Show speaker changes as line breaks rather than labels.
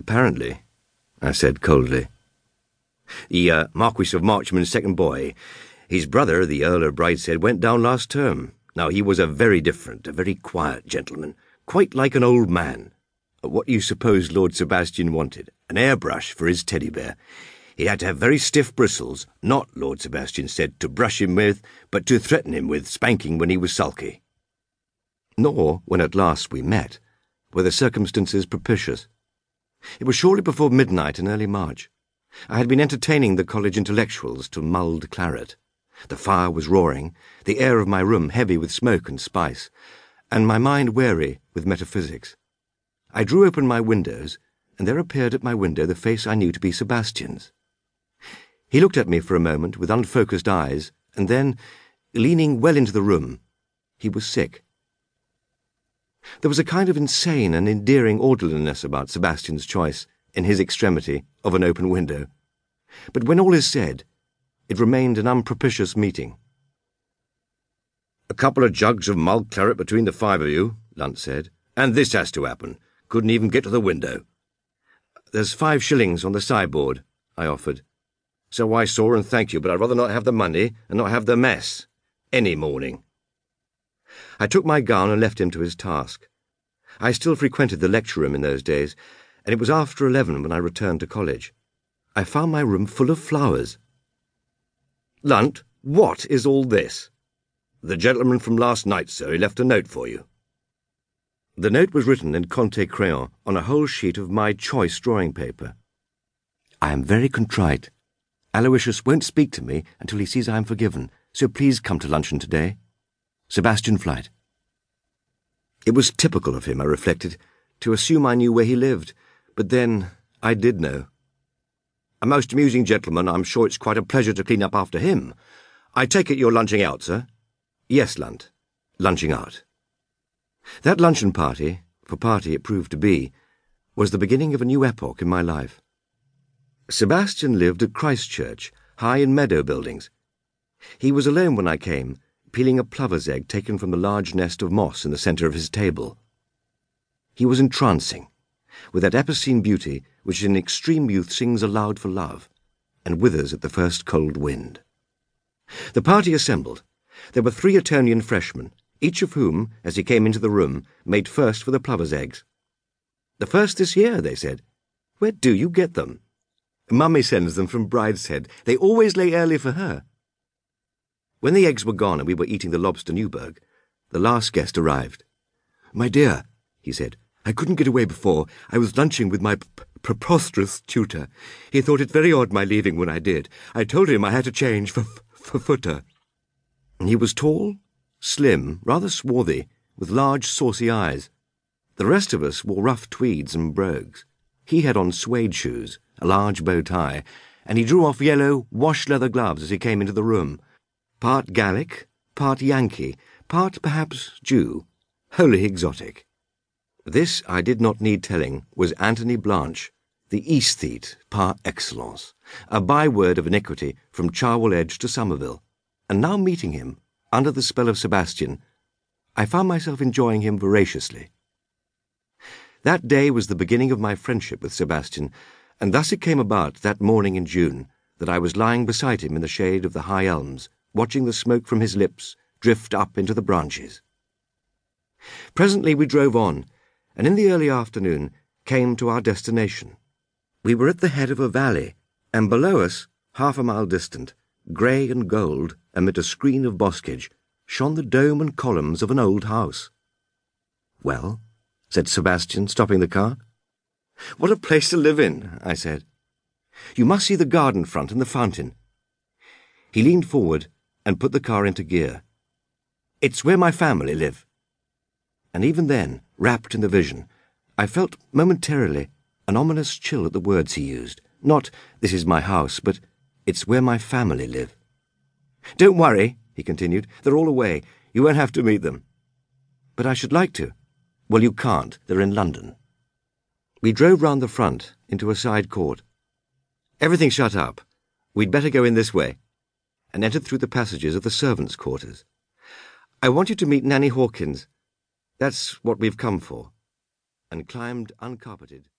Apparently, I said coldly. The uh, Marquis of Marchmain's second boy, his brother, the Earl of Brideshead, went down last term. Now, he was a very different, a very quiet gentleman, quite like an old man. What do you suppose Lord Sebastian wanted? An airbrush for his teddy bear. He had to have very stiff bristles, not, Lord Sebastian said, to brush him with, but to threaten him with spanking when he was sulky. Nor, when at last we met, were the circumstances propitious. It was shortly before midnight in early March. I had been entertaining the college intellectuals to mulled claret. The fire was roaring, the air of my room heavy with smoke and spice, and my mind weary with metaphysics. I drew open my windows, and there appeared at my window the face I knew to be Sebastian's. He looked at me for a moment with unfocused eyes, and then, leaning well into the room, he was sick. There was a kind of insane and endearing orderliness about Sebastian's choice, in his extremity, of an open window. But when all is said, it remained an unpropitious meeting.
A couple of jugs of mulled claret between the five of you, Lunt said, and this has to happen. Couldn't even get to the window.
There's five shillings on the sideboard, I offered.
So I saw and thank you, but I'd rather not have the money and not have the mess. Any morning.
I took my gown and left him to his task. I still frequented the lecture room in those days, and it was after eleven when I returned to college. I found my room full of flowers.
Lunt, what is all this? The gentleman from last night, sir, he left a note for you.
The note was written in Conte crayon on a whole sheet of my choice drawing paper. I am very contrite. Aloysius won't speak to me until he sees I am forgiven, so please come to luncheon today. Sebastian Flyte. It was typical of him, I reflected, to assume I knew where he lived, but then I did know.
A most amusing gentleman, I'm sure it's quite a pleasure to clean up after him. I take it you're lunching out, sir?
Yes, Lunt. Lunching out. That luncheon party, for party it proved to be, was the beginning of a new epoch in my life. Sebastian lived at Christchurch, high in meadow buildings. He was alone when I came, peeling a plover's egg taken from the large nest of moss in the centre of his table. He was entrancing, with that epicene beauty which in extreme youth sings aloud for love, and withers at the first cold wind. The party assembled. There were three Etonian freshmen, each of whom, as he came into the room, made first for the plover's eggs. The first this year, they said. Where do you get them? Mummy sends them from Brideshead. They always lay early for her. When the eggs were gone and we were eating the lobster Newburg, the last guest arrived. My dear, he said, I couldn't get away before. I was lunching with my preposterous tutor. He thought it very odd my leaving when I did. I told him I had to change for, for footer. He was tall, slim, rather swarthy, with large saucy eyes. The rest of us wore rough tweeds and brogues. He had on suede shoes, a large bow tie, and he drew off yellow wash-leather gloves as he came into the room part Gallic, part Yankee, part perhaps Jew, wholly exotic. This, I did not need telling, was Anthony Blanche, the aesthete par excellence, a byword of iniquity from Cherwell Edge to Somerville, and now meeting him, under the spell of Sebastian, I found myself enjoying him voraciously. That day was the beginning of my friendship with Sebastian, and thus it came about that morning in June that I was lying beside him in the shade of the high elms, watching the smoke from his lips drift up into the branches. Presently we drove on, and in the early afternoon came to our destination. We were at the head of a valley, and below us, half a mile distant, grey and gold, amid a screen of boscage, shone the dome and columns of an old house. Well, said Sebastian, stopping the car. What a place to live in, I said. You must see the garden front and the fountain. He leaned forward and put the car into gear. It's where my family live. And even then, wrapped in the vision, I felt momentarily an ominous chill at the words he used. Not, this is my house, but it's where my family live. Don't worry, he continued. They're all away. You won't have to meet them. But I should like to. Well, you can't. They're in London. We drove round the front into a side court. Everything's shut up. We'd better go in this way and entered through the passages of the servants' quarters. I want you to meet Nanny Hawkins. That's what we've come for. And climbed uncarpeted.